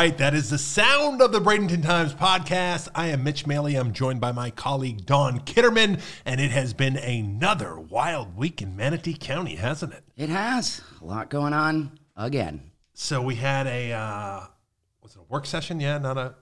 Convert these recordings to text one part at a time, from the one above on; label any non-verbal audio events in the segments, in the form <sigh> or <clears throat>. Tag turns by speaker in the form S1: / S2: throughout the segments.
S1: right, that is the sound of the Bradenton Times podcast. I am Mitch Maley. I'm joined by my colleague Dawn Kitterman, and it has been another wild week in Manatee County, hasn't it?
S2: It has a lot going on again.
S1: So we had a uh, was it a work session? Yeah, not a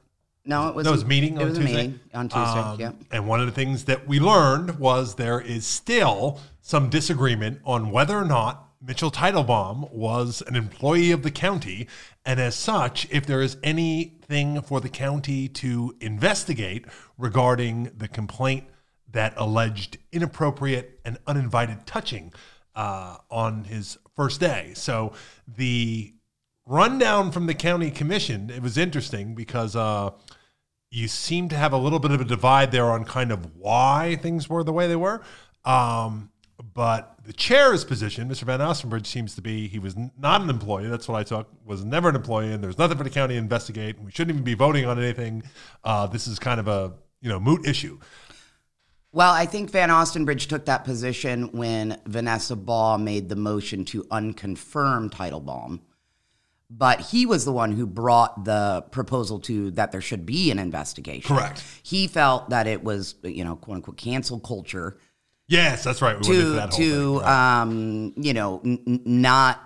S2: No, it was
S1: no, it was a meeting
S2: It
S1: on
S2: was
S1: Tuesday.
S2: meeting on Tuesday.
S1: Um,
S2: yeah.
S1: And one of the things that we learned was there is still some disagreement on whether or not Mitchell Teitelbaum was an employee of the county. And as such, if there is anything for the county to investigate regarding the complaint that alleged inappropriate and uninvited touching uh, on his first day. So the rundown from the county commission, it was interesting because uh, you seem to have a little bit of a divide there on kind of why things were the way they were. Um, but the chair's position, Mr. Van Ostenbridge, seems to be he was n- not an employee. That's what I took. Was never an employee, and there's nothing for the county to investigate. And we shouldn't even be voting on anything. Uh, this is kind of a you know moot issue.
S2: Well, I think Van Ostenbridge took that position when Vanessa Baugh made the motion to unconfirm Teitelbaum. But he was the one who brought the proposal to that there should be an investigation.
S1: Correct.
S2: He felt that it was, you know, quote unquote, cancel culture
S1: Yes, that's right. We
S2: to
S1: that
S2: to.
S1: Right.
S2: um, you know n- not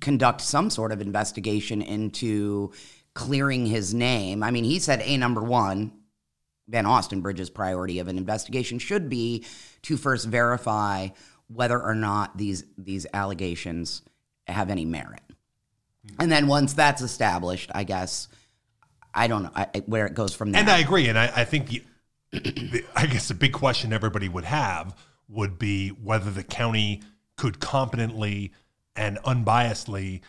S2: conduct some sort of investigation into clearing his name. I mean, he said a number one, Van Bridges' priority of an investigation should be to first verify whether or not these these allegations have any merit, and then once that's established, I guess I don't know I- where it goes from there.
S1: And I agree. And I, I think the, the, I guess the big question everybody would have would be whether the county could competently and unbiasedly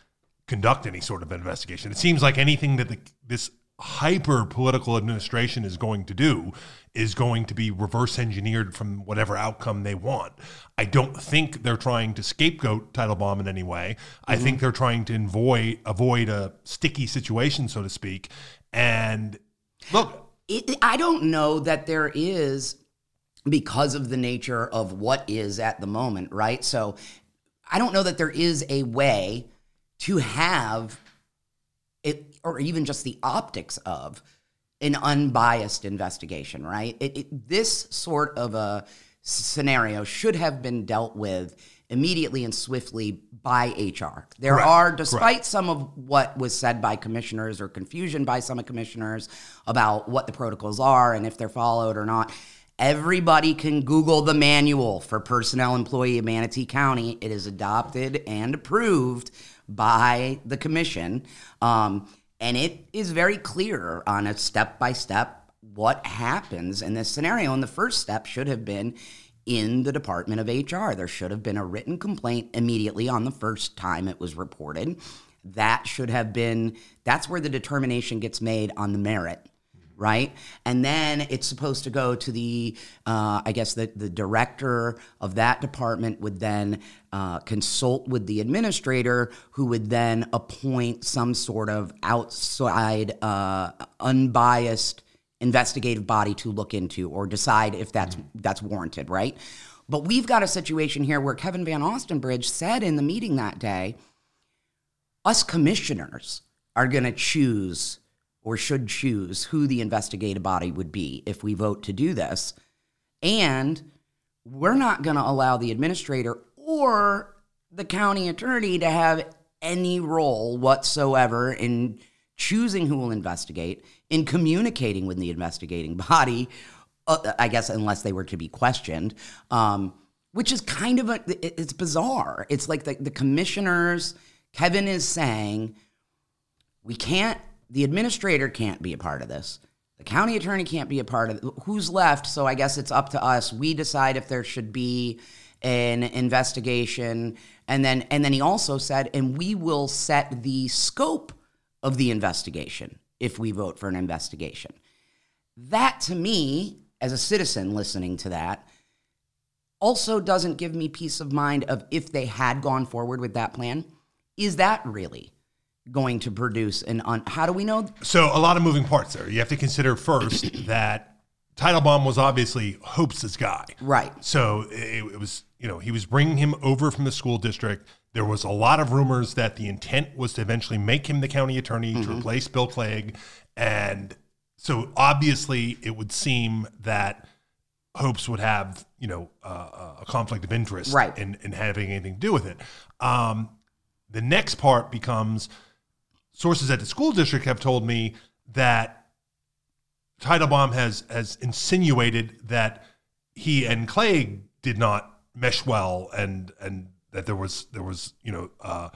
S1: conduct any sort of investigation. It seems like anything that the, this hyper political administration is going to do is going to be reverse engineered from whatever outcome they want. I don't think they're trying to scapegoat Teitelbaum in any way. I mm-hmm. think they're trying to avoid avoid a sticky situation, so to speak. And look,
S2: it, I don't know that there is because of the nature of what is at the moment, right? So I don't know that there is a way to have it, or even just the optics of an unbiased investigation, right? It, it, this sort of a scenario should have been dealt with immediately and swiftly by HR. There
S1: Correct.
S2: are, despite some of what was said by commissioners or confusion by some of commissioners about what the protocols are and if they're followed or not. Everybody can Google the manual for personnel employee of Manatee County. It is adopted and approved by the commission. Um, and it is very clear on a step by step what happens in this scenario. And the first step should have been in the Department of HR. There should have been a written complaint immediately on the first time it was reported. That should have been, that's where the determination gets made on the merit right? And then it's supposed to go to the, uh, I guess, the, the director of that department would then uh, consult with the administrator, who would then appoint some sort of outside, uh, unbiased investigative body to look into or decide if that's that's warranted, right? But we've got a situation here where Kevin Van Ostenbridge said in the meeting that day, us commissioners are going to choose or should choose who the investigative body would be if we vote to do this. And we're not going to allow the administrator or the county attorney to have any role whatsoever in choosing who will investigate, in communicating with the investigating body, uh, I guess, unless they were to be questioned. Um, which is kind of a, it- it's bizarre. It's like the, the commissioners, Kevin is saying, we can't the administrator can't be a part of this. The county attorney can't be a part of who's left so i guess it's up to us. We decide if there should be an investigation. And then and then he also said and we will set the scope of the investigation if we vote for an investigation. That to me as a citizen listening to that also doesn't give me peace of mind of if they had gone forward with that plan. Is that really going to produce an un- how do we know
S1: So a lot of moving parts there. You have to consider first <clears throat> that Teitelbaum was obviously Hopes' guy.
S2: right
S1: So it, it was, you know, he was bringing him over from the school district There was a lot of rumors that the intent was to eventually make him the county attorney to replace Bill Clegg. And so obviously it would seem that Hopes would have, you know, uh, a conflict of interest
S2: Right.
S1: in, in having anything to do with it. Um, the next part becomes sources at the school district have told me that Teitelbaum has has insinuated that he and Clegg did not mesh well, and and that there was there was you know uh,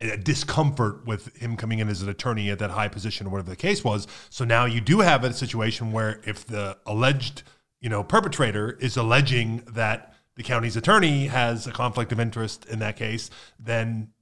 S1: a discomfort with him coming in as an attorney at that high position, or whatever the case was. So now you do have a situation where if the alleged you know perpetrator is alleging that the county's attorney has a conflict of interest in that case, then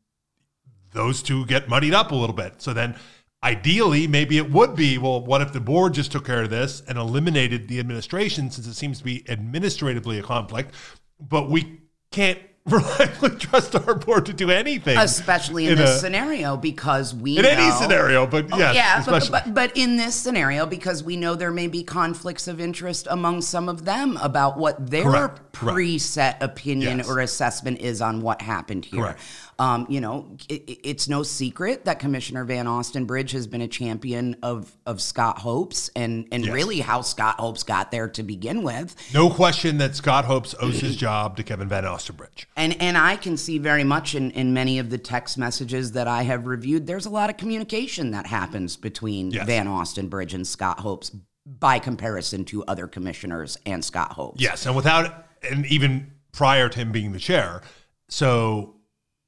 S1: those two get muddied up a little bit. So then ideally, maybe it would be well, what if the board just took care of this and eliminated the administration since it seems to be administratively a conflict, but we can't <laughs> reliably trust our board to do anything.
S2: especially in,
S1: in
S2: this
S1: a-
S2: scenario because we
S1: in any scenario, but oh, yes,
S2: Oh, yeah, but,
S1: especially.
S2: but but in this scenario, because we know there may be conflicts of interest among some of them about what their
S1: correct.
S2: Preset opinion
S1: Yes.
S2: or assessment is on what happened here. Um, you know, it, it's no secret that Commissioner Van Ostenbridge has been a champion of of Scott Hopes and and
S1: Yes.
S2: really how Scott Hopes got there to begin with.
S1: no question that Scott Hopes owes his job to Kevin Van Ostenbridge.
S2: And and I can see very much in, in many of the text messages that I have reviewed, there's a lot of communication that happens between
S1: Yes.
S2: Van Ostenbridge and Scott Hopes by comparison to other commissioners and Scott Hopes.
S1: Yes, and without, and even prior to him being the chair. So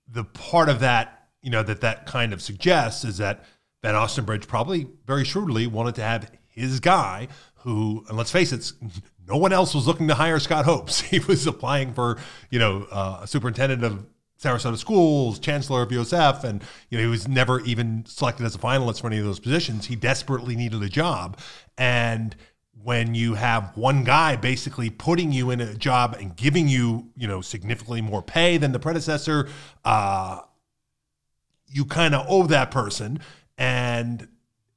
S1: the part of that, you know, that that kind of suggests is that Van Ostenbridge probably very shrewdly wanted to have his guy who, and let's face it, <laughs> no one else was looking to hire Scott Hopes. <laughs> He was applying for, you know, uh, a superintendent of Sarasota schools, chancellor of USF, and you know he was never even selected as a finalist for any of those positions. He desperately needed a job, and when you have one guy basically putting you in a job and giving you, you know, significantly more pay than the predecessor, uh, you kind of owe that person. And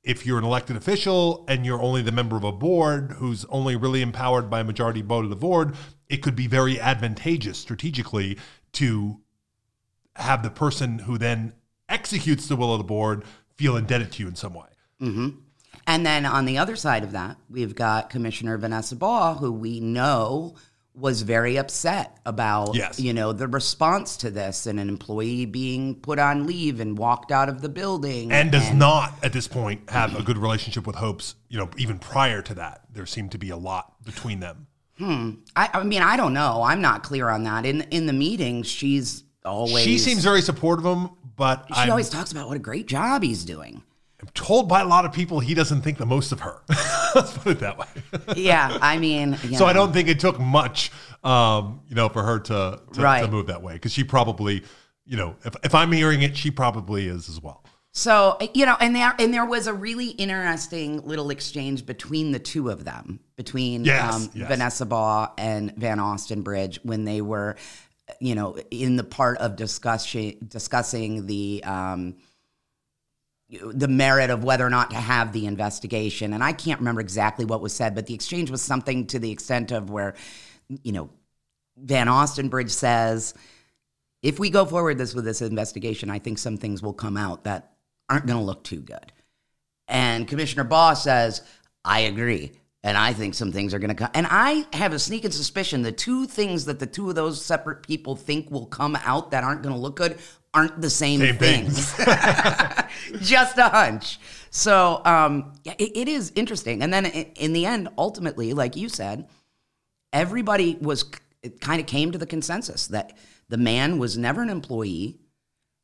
S1: if you're an elected official and you're only the member of a board who's only really empowered by a majority vote of the board, it could be very advantageous strategically to have the person who then executes the will of the board feel indebted to you in some way.
S2: And then on the other side of that, we've got Commissioner Vanessa Baugh, who we know was very upset about
S1: Yes.
S2: you know the response to this and an employee being put on leave and walked out of the building
S1: and does not at this point have a good relationship with Hopes. You know, even prior to that, there seemed to be a lot between them. Hmm.
S2: I, I mean, I don't know. I'm not clear on that. In in the meetings, she's always
S1: She seems very supportive of him, but
S2: She
S1: I'm,
S2: always talks about what a great job he's doing.
S1: Told by a lot of people he doesn't think the most of her. <laughs> Let's put it that way.
S2: Yeah, I mean, <laughs>
S1: so I don't think it took much, um, you know, for her to to, to move that way because she probably, you know, if if I'm hearing it, she probably is as well.
S2: So you know, and there and there was a really interesting little exchange between the two of them, between
S1: Yes,
S2: um,
S1: yes.
S2: Vanessa Baugh and Van Ostenbridge, when they were, you know, in the part of discussing discussing the. Um, the merit of whether or not to have the investigation. And I can't remember exactly what was said, but the exchange was something to the extent of where, you know, Van Ostenbridge says, if we go forward this with this investigation, I think some things will come out that aren't going to look too good. And Commissioner Baugh says, I agree. And I think some things are going to come. And I have a sneaking suspicion the two things that the two of those separate people think will come out that aren't going to look good aren't the same,
S1: Same
S2: things. <laughs> Just a hunch. So um, yeah, it, it is interesting. And then in the end, ultimately, like you said, everybody was it kind of came to the consensus that the man was never an employee,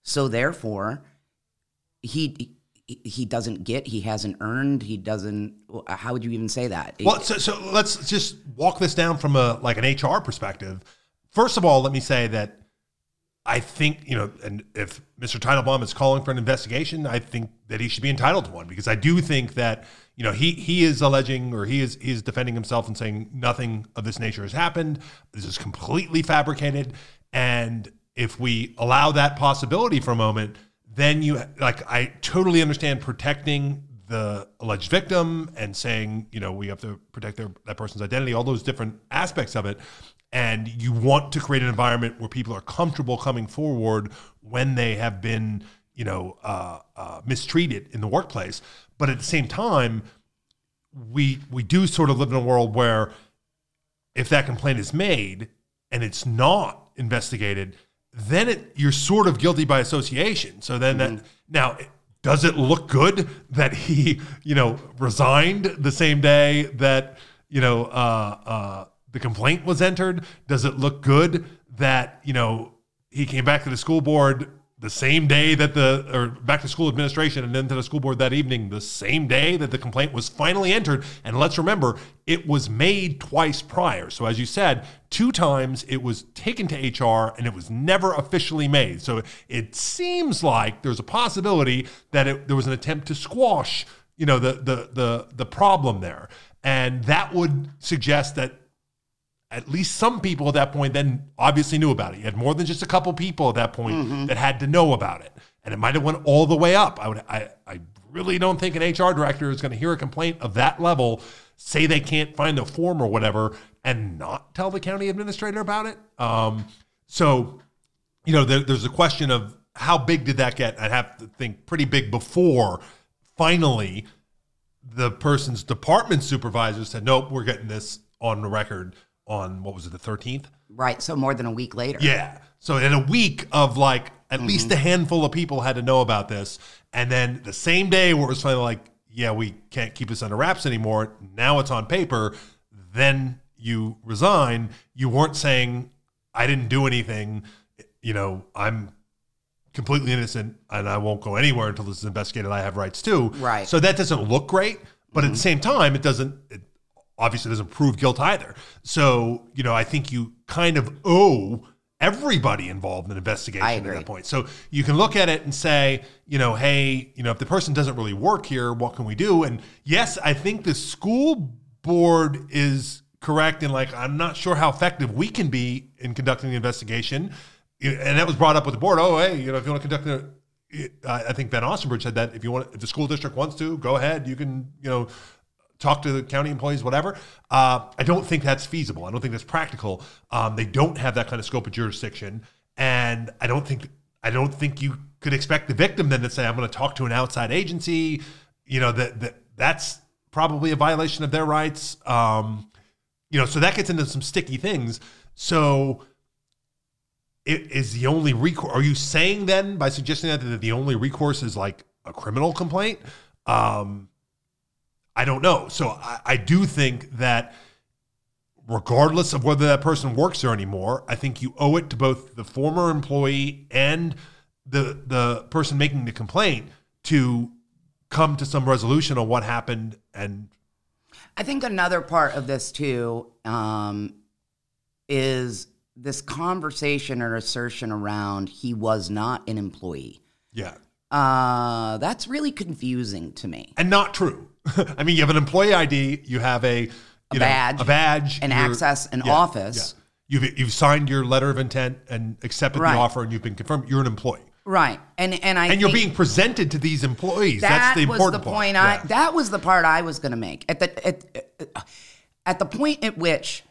S2: so therefore he he- doesn't get, he hasn't earned, he doesn't. Uh, how would you even say that?
S1: Well, so, so let's just walk this down from a like an HR perspective. First of all, let me say that I think you know, and if Mr. Teitelbaum is calling for an investigation, I think that he should be entitled to one because I do think that you know he he is alleging or he is he is defending himself and saying nothing of this nature has happened. This is completely fabricated, and if we allow that possibility for a moment, then you like I totally understand protecting the alleged victim and saying you know we have to protect their that person's identity, all those different aspects of it. and you want to create an environment where people are comfortable coming forward when they have been, you know, uh, uh, mistreated in the workplace. But at the same time, we we do sort of live in a world where if that complaint is made and it's not investigated, then it, you're sort of guilty by association. So then that now does it look good that he you know resigned the same day that you know uh, uh, the complaint was entered? Does it look good that you know he came back to the school board the same day that the or back to school administration and then to the school board that evening the same day that the complaint was finally entered. And let's remember it was made twice prior. So as you said two times it was taken to HR and it was never officially made. So it seems like there's a possibility that it, there was an attempt to squash you know the the the the problem there. And that would suggest that at least some people at that point then obviously knew about it. You had more than just a couple people at that point that had to know about it, and it might have went all the way up. I would, I, I really don't think an HR director is going to hear a complaint of that level, say they can't find a form or whatever, and not tell the county administrator about it. Um, so, you know, there, there's a question of how big did that get? I'd have to think pretty big before finally the person's department supervisor said, "Nope, we're getting this on the record." On what was it the 13th
S2: Right. So more than a week later.
S1: yeah so in a week of like at mm-hmm. least a handful of people had to know about this and then the same day where it was finally like yeah we can't keep this under wraps anymore now it's on paper then you resign you weren't saying i didn't do anything you know i'm completely innocent and i won't go anywhere until this is investigated i have rights too
S2: Right.
S1: so that doesn't look great but at mm-hmm. the same time it doesn't it obviously doesn't prove guilt either. So you know i think you kind of owe everybody involved in an investigation at that point. So you can look at it and say you know hey you know if the person doesn't really work here what can we do? And yes i think the school board is correct in like i'm not sure how effective we can be in conducting the investigation. And that was brought up with the board. Oh hey you know if you want to conduct a I I think Van Ostenbridge said that if you want, if the school district wants to, go ahead. You can, you know, talk to the county employees, whatever. Uh, I don't think that's feasible. I don't think that's practical. Um, they don't have that kind of scope of jurisdiction, and I don't think I don't think you could expect the victim then to say, "I'm going to talk to an outside agency." You know that that that's probably a violation of their rights. Um, you know, so that gets into some sticky things. So it is the only recourse. Are you saying then by suggesting that that the only recourse is like a criminal complaint? Um, I don't know. So I, I do think that regardless of whether that person works there anymore, I think you owe it to both the former employee and the the person making the complaint to come to some resolution on what happened and
S2: I think another part of this too um, is this conversation or assertion around he was not an employee.
S1: yeah
S2: Uh, that's really confusing to me.
S1: and not true. <laughs> I mean, you have an employee ID, you have a, you know,
S2: badge,
S1: a badge,
S2: an
S1: you're-
S2: access, an
S1: yeah,
S2: office.
S1: yeah. You've you've signed your letter of intent and accepted
S2: Right.
S1: the offer, and you've been confirmed. You're an employee,
S2: Right. And and I
S1: and you're being presented to these employees.
S2: that
S1: That's the
S2: was the point I
S1: Yeah.
S2: that was the part I was going to make. At the at, at the point at which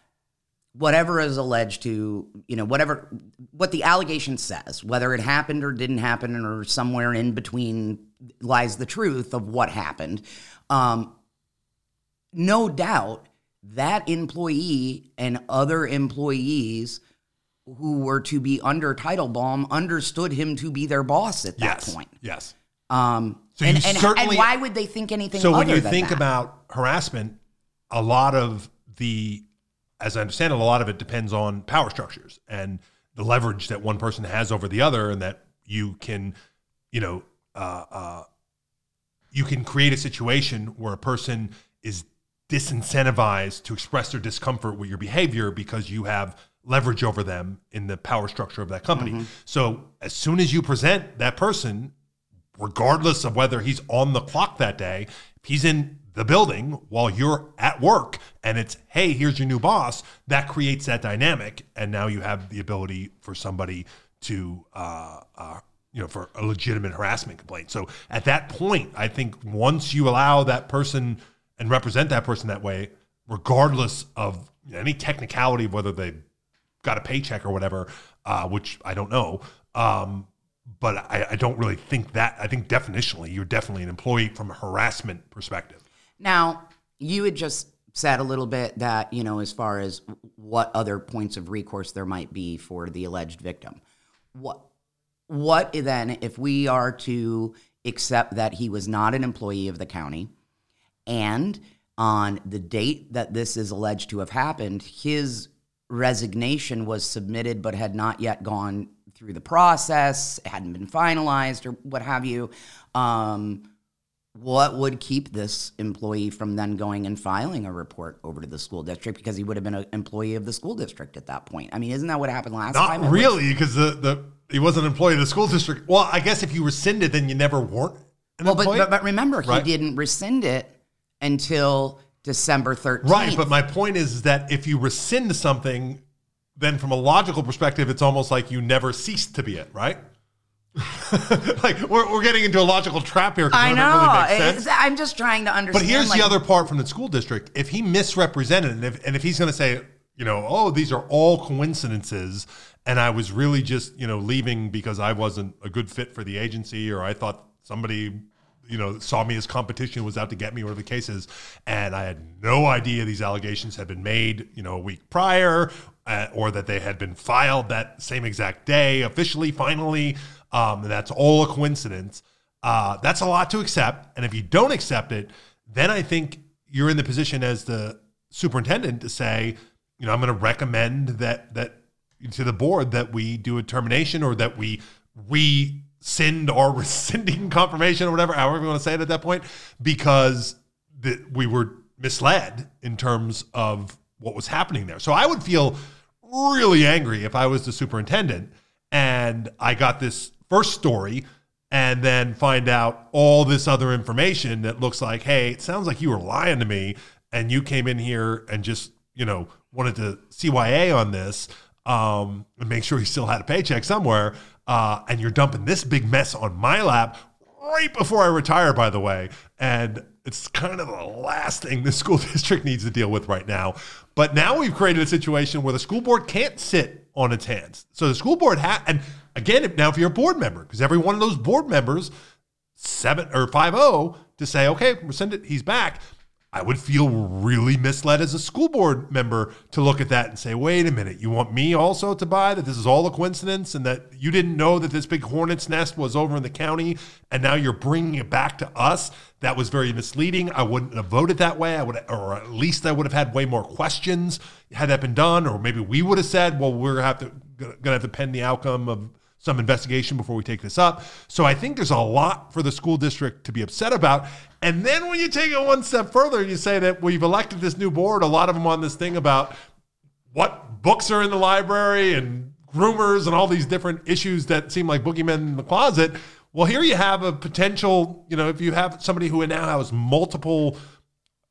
S2: whatever is alleged to, you know, whatever what the allegation says, whether it happened or didn't happen or somewhere in between lies the truth of what happened. Um no doubt that employee and other employees who were to be under Teitelbaum understood him to be their boss at that
S1: yes,
S2: point.
S1: yes.
S2: Um,
S1: So
S2: and, and,
S1: certainly-
S2: and why would they think anything
S1: So when you think
S2: that?
S1: about harassment, a lot of the, as I understand it, a lot of it depends on power structures and the leverage that one person has over the other, and that you can, you know, uh, uh, you can create a situation where a person is disincentivized to express their discomfort with your behavior because you have leverage over them in the power structure of that company.
S2: Mm-hmm.
S1: So as soon as you present that person regardless of whether he's on the clock that day, if he's in the building while you're at work and it's, hey, here's your new boss, that creates that dynamic. And now you have the ability for somebody to, uh, uh, you know, for a legitimate harassment complaint. So at that point, I think once you allow that person and represent that person that way, regardless of any technicality of whether they got a paycheck or whatever, uh, which I don't know. Um, but I, I don't really think that. I think definitionally, you're definitely an employee from a harassment perspective.
S2: Now, you had just said a little bit that, you know, as far as what other points of recourse there might be for the alleged victim. What what then if we are to accept that he was not an employee of the county and on the date that this is alleged to have happened, his resignation was submitted but had not yet gone through the process, hadn't been finalized or what have you. Um, what would keep this employee from then going and filing a report over to the school district because he would have been an employee of the school district at that point? I mean, isn't that what happened last
S1: Not
S2: time? It
S1: really, because the, the he wasn't an employee of the school district. Well, I guess if you rescinded, then you never weren't an
S2: well, but,
S1: employee.
S2: but but remember,
S1: Right.
S2: he didn't rescind it until December thirteenth.
S1: Right, but my point is that if you rescind something, then from a logical perspective, it's almost like you never ceased to be it, right? <laughs> like we're, we're getting into a logical trap here.
S2: I know.
S1: really.
S2: I'm just trying to understand.
S1: But here's
S2: like,
S1: the other part from the school district. If he misrepresented, and if, and if he's going to say, you know, oh, these are all coincidences, and I was really just, you know, leaving because I wasn't a good fit for the agency, or I thought somebody, you know, saw me as competition, was out to get me, whatever the case is, and I had no idea these allegations had been made, you know, a week prior, uh, or that they had been filed that same exact day, officially, finally. Um, that's all a coincidence. Uh, that's a lot to accept. And if you don't accept it, then I think you're in the position as the superintendent to say, you know, I'm going to recommend that that to the board that we do a termination or that we we rescind or <laughs> rescinding confirmation or whatever, however you want to say it at that point, because that we were misled in terms of what was happening there. So I would feel really angry if I was the superintendent and I got this first story and then find out all this other information that looks like, hey, it sounds like you were lying to me and you came in here and just, you know, wanted to CYA on this um, and make sure he still had a paycheck somewhere. Uh, and you're dumping this big mess on my lap right before I retire, by the way. And it's kind of the last thing the <laughs> school district needs to deal with right now. But now we've created a situation where the school board can't sit on its hands. So the school board has, and again, now if you're a board member, because every one of those board members, seven or five zero, to say, okay, rescind it, he's back. I would feel really misled as a school board member to look at that and say, wait a minute, you want me also to buy that this is all a coincidence and that you didn't know that this big hornet's nest was over in the county and now you're bringing it back to us? That was very misleading. I wouldn't have voted that way. I would, or at least I would have had way more questions had that been done. Or maybe we would have said, well, we're have to to have to pen the outcome of some investigation before we take this up. So I think there's a lot for the school district to be upset about. And then when you take it one step further, you say that we've elected this new board, a lot of them on this thing about what books are in the library and groomers and all these different issues that seem like boogeymen in the closet. Well, here you have a potential, you know, if you have somebody who now has multiple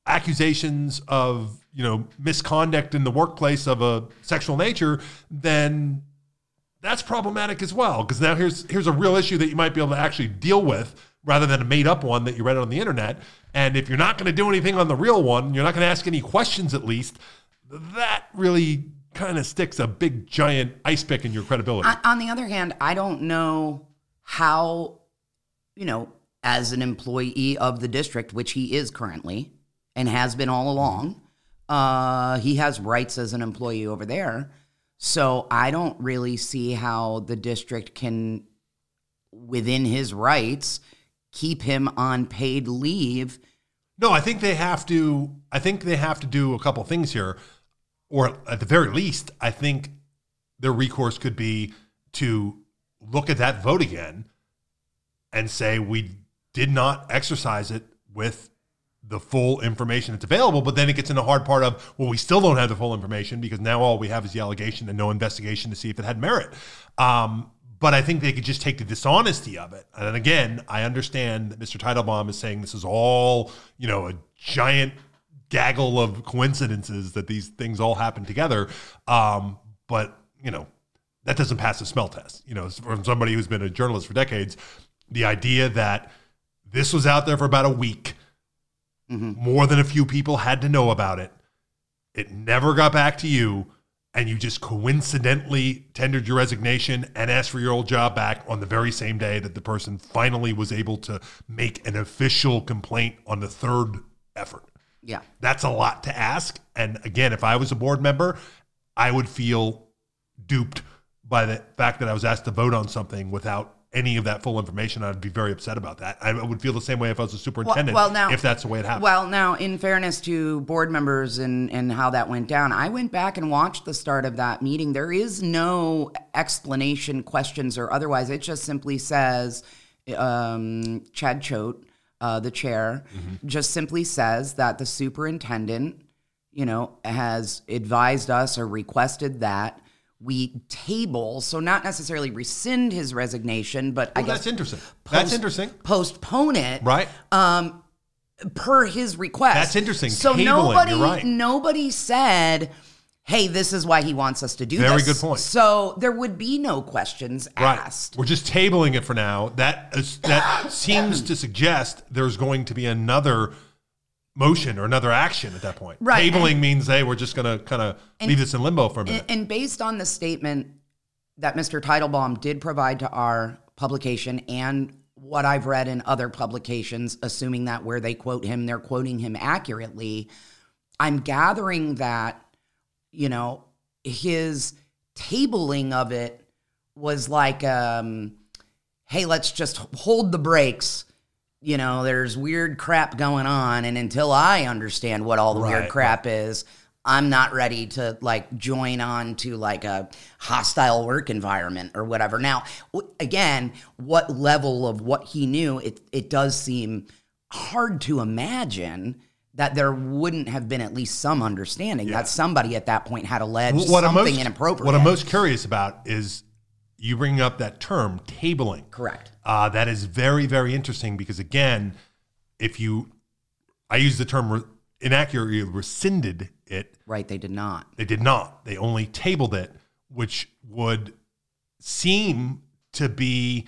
S1: accusations of, you know, misconduct in the workplace of a sexual nature, then that's problematic as well because now here's here's a real issue that you might be able to actually deal with rather than a made up one that you read on the internet and if you're not going to do anything on the real one you're not going to ask any questions at least that really kind of sticks a big giant ice pick in your credibility
S2: On, on the other hand, I don't know how, you know, as an employee of the district, which he is currently and has been all along, uh, he has rights as an employee over there. So I don't really see how the district can, within his rights, keep him on paid leave.
S1: No, I think they have to. I think they have to do a couple things here, or at the very least, I think their recourse could be to look at that vote again and say we did not exercise it with the full information that's available. But then it gets in the hard part of well, we still don't have the full information because now all we have is the allegation and no investigation to see if it had merit. Um, but I think they could just take the dishonesty of it. And again, I understand that Mr. Teitelbaum is saying this is all, you know, a giant gaggle of coincidences that these things all happen together. Um, but, you know, that doesn't pass the smell test. You know, from somebody who's been a journalist for decades, the idea that this was out there for about a week, Mm-hmm. more than a few people had to know about it. It never got back to you. and you just coincidentally tendered your resignation and asked for your old job back on the very same day that the person finally was able to make an official complaint on the third effort.
S2: Yeah.
S1: That's a lot to ask. And again, if I was a board member, I would feel duped by the fact that I was asked to vote on something without any of that full information. I'd be very upset about that. I would feel the same way if I was a superintendent,
S2: well, now-
S1: if that's the way it happened.
S2: Well, now, in fairness to board members and, and how that went down, I went back and watched the start of that meeting. There is no explanation, questions, or otherwise. It just simply says um, Chad Choate, uh, the chair, just simply says that the superintendent, you know, has advised us or requested that we table, so not necessarily rescind his resignation, but I guess
S1: that's interesting. that's interesting.
S2: postpone it
S1: Right.
S2: um, per his request.
S1: That's interesting.
S2: So
S1: Tabling,
S2: nobody,
S1: right.
S2: nobody said, "Hey, this is why he wants us to do
S1: Very
S2: this."
S1: good point.
S2: So there would be no questions
S1: Right.
S2: asked.
S1: We're just tabling it for now. That is, that seems to suggest there's going to be another motion or another action at that point.
S2: Right.
S1: Tabling means, hey, we're just going to kind of leave this in limbo for a minute.
S2: And, and based on the statement that Mr. Teitelbaum did provide to our publication and what I've read in other publications, assuming that where they quote him, they're quoting him accurately, I'm gathering that, you know, his tabling of it was like, um, hey, let's just hold the brakes. You know, there's weird crap going on. And until I understand what all the
S1: Right.
S2: weird crap is, I'm not ready to like join on to like a hostile work environment or whatever. Now, w- again, what level of what he knew, it, it does seem hard to imagine that there wouldn't have been at least some understanding that somebody at that point had alleged
S1: what
S2: something
S1: most,
S2: inappropriate.
S1: What I'm most curious about is you bringing up that term, tabling.
S2: Correct.
S1: Uh, that is very, very interesting because, again, if you, I use the term re- inaccurately rescinded it,
S2: Right, they did not.
S1: They did not. They only tabled it, which would seem to be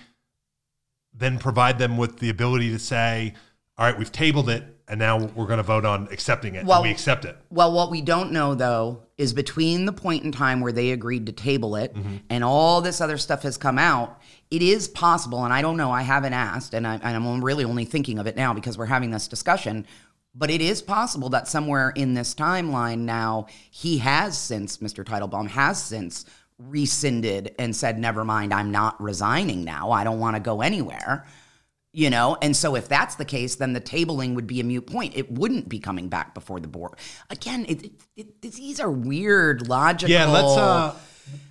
S1: then provide them with the ability to say, all right, we've tabled it, and now we're going to vote on accepting it.
S2: Well-
S1: we accept it.
S2: Well, what we don't know though is between the point in time where they agreed to table it
S1: Mm-hmm.
S2: and all this other stuff has come out, it is possible, and I don't know, I haven't asked, and, I, and I'm really only thinking of it now because we're having this discussion. But it is possible that somewhere in this timeline now, he has since, Mr. Teitelbaum has since rescinded and said, never mind, I'm not resigning now. I don't want to go anywhere you know and so if that's the case then the tabling would be a mute point it wouldn't be coming back before the board again it, it, it, these are weird logical
S1: Yeah, let's. Uh,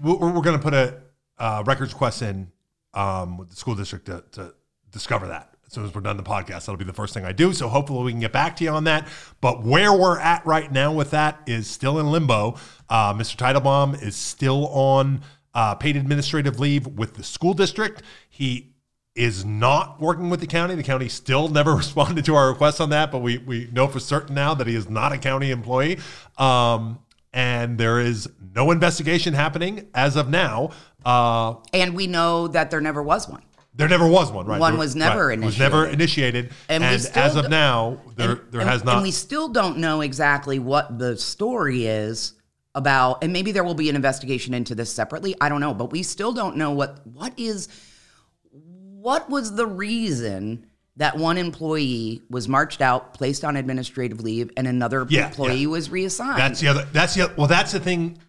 S1: we're we're to put a uh, records quest in um, with the school district to, to discover that. As soon as we're done the podcast, that'll be the first thing I do. So hopefully we can get back to you on that. But where we're at right now with that is still in limbo. Uh, Mr. Teitelbaum is still on uh, paid administrative leave with the school district. He is not working with the county. The county still <laughs> never <laughs> responded to our request on that, but we we know for certain now that he is not a county employee. Um, and there is no investigation happening as of now. Uh,
S2: and we know that there never was one
S1: there never was one, right?
S2: One
S1: There-
S2: was never
S1: right. It was never initiated,
S2: And
S1: and, as of now, there
S2: and,
S1: there
S2: and-
S1: has not.
S2: and we still don't know exactly what the story is about and maybe there will be an investigation into this separately i don't know but we still don't know what what is what was the reason that one employee was marched out placed on administrative leave and another
S1: Yeah,
S2: employee
S1: yeah.
S2: was reassigned
S1: That's the other. That's the well. That's the thing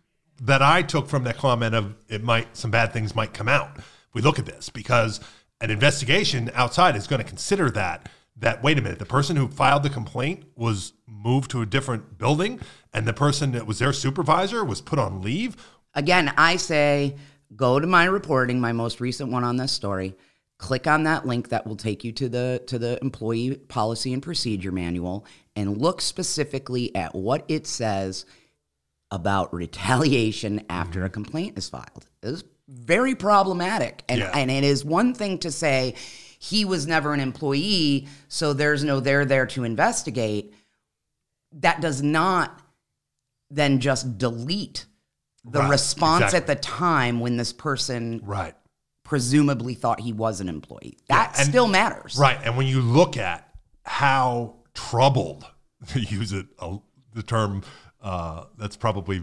S1: that I took from that comment of it might some bad things might come out. If we look at this because an investigation outside is going to consider that that wait a minute the person who filed the complaint was moved to a different building and the person that was their supervisor was put on leave.
S2: Again, I say go to my reporting, my most recent one on this story. Click on that link that will take you to the to the employee policy and procedure manual and look specifically at what it says about retaliation after a mm-hmm. complaint is filed. It is very problematic. And
S1: Yeah.
S2: and it is one thing to say he was never an employee, so there's no there there to investigate. That does not then just delete the
S1: Right,
S2: response
S1: exactly.
S2: at the time when this person
S1: Right.
S2: Presumably thought he was an employee. That
S1: and-
S2: still matters.
S1: Right. And when you look at how troubled, <laughs> to use it, uh, the term uh, that's probably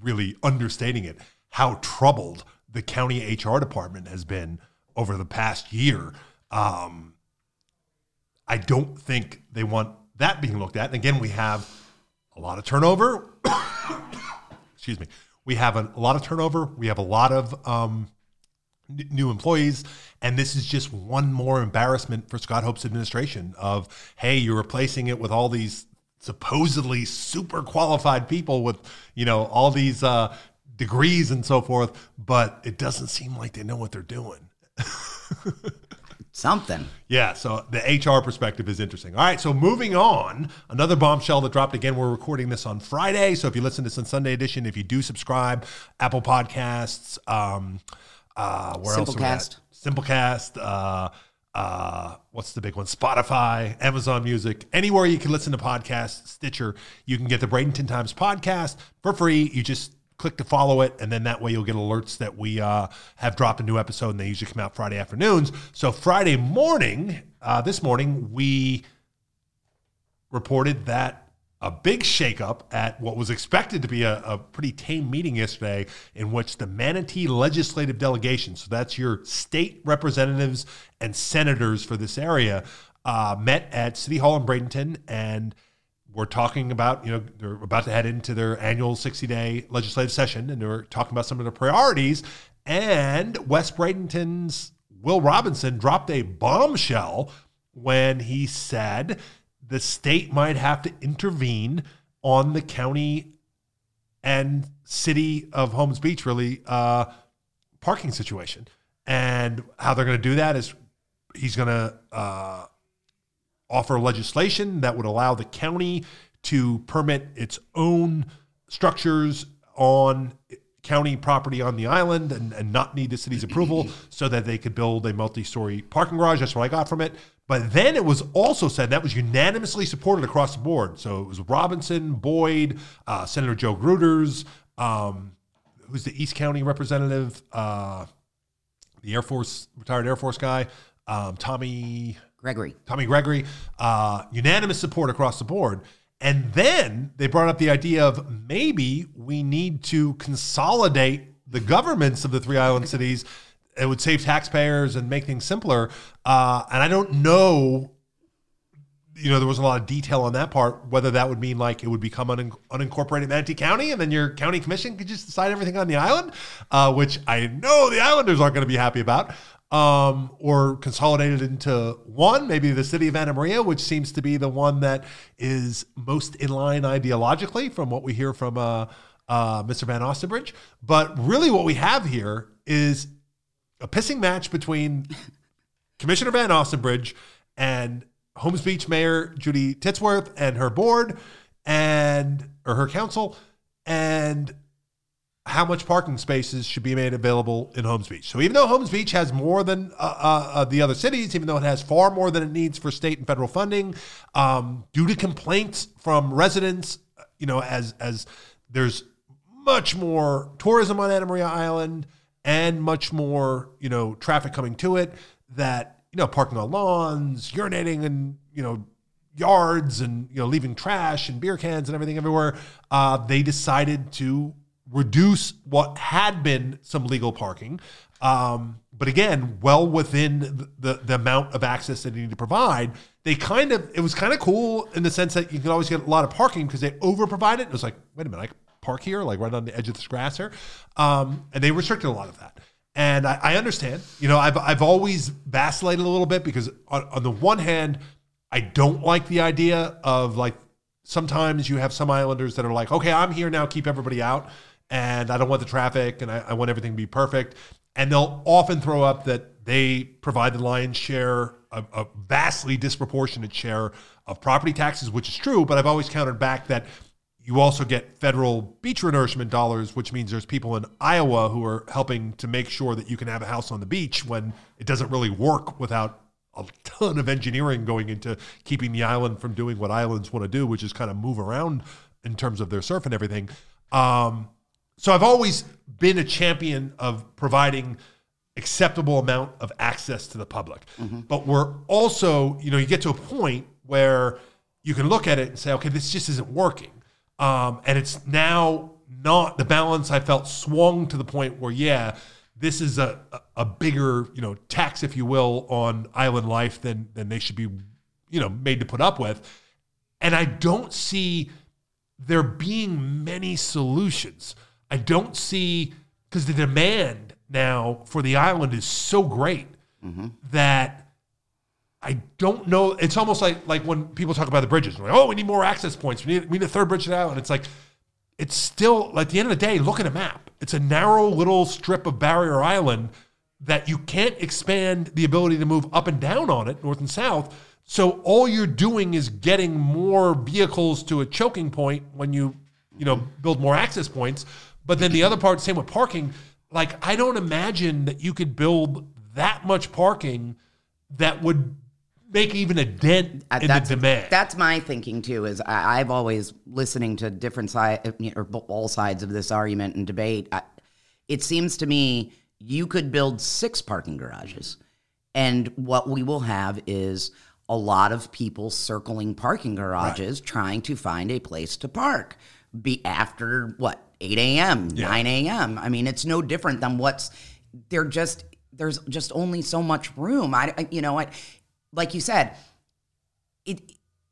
S1: really understating it, how troubled the county HR department has been over the past year. Um, I don't think they want that being looked at. And again, we have a lot of turnover. <coughs> Excuse me. We have a, a, lot of turnover. We have a lot of um, new employees. And this is just one more embarrassment for Scott Hopes' administration of, hey, you're replacing it with all these supposedly super qualified people with, you know, all these uh, degrees and so forth, but it doesn't seem like they know what they're doing.
S2: Something.
S1: Yeah, so the HR perspective is interesting. All right, so moving on, another bombshell that dropped again. We're recording this on Friday, so if you listen to this on Sunday edition, if you do subscribe, Apple Podcasts, um, uh, where else?
S2: Simplecast.
S1: Simplecast. Uh, uh, what's the big one? Spotify, Amazon Music, anywhere you can listen to podcasts, Stitcher, you can get the Bradenton Times podcast for free. You just click to follow it, and then that way you'll get alerts that we uh, have dropped a new episode, and they usually come out Friday afternoons. So Friday morning, uh, this morning, we reported that a big shakeup at what was expected to be a, a, pretty tame meeting yesterday, in which the Manatee Legislative Delegation, so that's your state representatives and senators for this area, uh, met at City Hall in Bradenton and we're talking about, you know, they're about to head into their annual 60 day legislative session and they're talking about some of the priorities. And West Bradenton's Will Robinson dropped a bombshell when he said the state might have to intervene on the county and city of Holmes Beach, really, uh, parking situation. And how they're going to do that is he's going to uh, offer legislation that would allow the county to permit its own structures on county property on the island and, and not need the city's approval <clears throat> so that they could build a multi-story parking garage. That's what I got from it. But then it was also said that was unanimously supported across the board. So it was Robinson, Boyd, uh, Senator Joe Gruters, um, who's the East County representative, uh, the Air Force retired Air Force guy, um, Tommy
S2: Gregory.
S1: Tommy Gregory, uh, unanimous support across the board. And then they brought up the idea of maybe we need to consolidate the governments of the three island cities. It would save taxpayers and make things simpler. Uh, and I don't know, you know, there was a lot of detail on that part, whether that would mean like it would become un- unincorporated Manatee County and then your county commission could just decide everything on the island, uh, which I know the islanders aren't going to be happy about um, or consolidated into one, maybe the city of Anna Maria, which seems to be the one that is most in line ideologically from what we hear from uh, uh, Mr. Van Ostenbridge. But really, what we have here is a pissing match between <laughs> Commissioner Van Ostenbridge and Holmes Beach Mayor Judy Titsworth and her board and or her council and how much parking spaces should be made available in Holmes Beach. So even though Holmes Beach has more than uh, uh, uh, the other cities, even though it has far more than it needs for state and federal funding, um, due to complaints from residents, you know, as as there's much more tourism on Anna Maria Island and much more, you know, traffic coming to it, that you know, parking on lawns, urinating, and you know yards and you know leaving trash and beer cans and everything everywhere uh, they decided to reduce what had been some legal parking. Um, but again, well within the, the, the amount of access that they need to provide. They kind of, it was kind of cool in the sense that you could always get a lot of parking because they over provided. It was like, wait a minute, I can park here, like right on the edge of this grass here. Um, and they restricted a lot of that. And I, I, understand, you know, I've, I've always vacillated a little bit because on, on the one hand, I don't like the idea of like sometimes you have some islanders that are like, okay, I'm here now, keep everybody out and I don't want the traffic and I, I, want everything to be perfect. And they'll often throw up that they provide the lion's share, a, a vastly disproportionate share of property taxes, which is true. But I've always countered back that you also get federal beach renourishment dollars, which means there's people in Iowa who are helping to make sure that you can have a house on the beach when it doesn't really work without a ton of engineering going into keeping the island from doing what islands want to do, which is kind of move around in terms of their surf and everything. Um, so I've always been a champion of providing acceptable amount of access to the public. Mm-hmm. But we're also, you know, you get to a point where you can look at it and say, okay, this just isn't working. Um, and it's now not the balance I felt swung to the point where yeah, this is a a- a bigger you know tax, if you will, on island life than than they should be you know made to put up with, and I don't see there being many solutions. I don't see because the demand now for the island is so great mm-hmm. that I don't know. It's almost like like when people talk about the bridges, like, oh, we need more access points. We need, we need a third bridge to the island. It's like it's still at the end of the day, look at a map. It's a narrow little strip of barrier island that you can't expand the ability to move up and down on it, north and south. So all you're doing is getting more vehicles to a choking point when you, you know, mm-hmm. build more access points. But then the other part, same with parking. Like I don't imagine that you could build that much parking that would make even a dent
S2: Uh,
S1: in the demand.
S2: That's my thinking too. Is I, I've always listening to different side or all sides of this argument and debate. I, it seems to me you could build six parking garages, and what we will have is a lot of people circling parking garages trying to find a place to park. Be after what eight a.m., nine a.m. I mean, it's no different than what's they're just there's just only so much room. I, I you know, I, like you said, it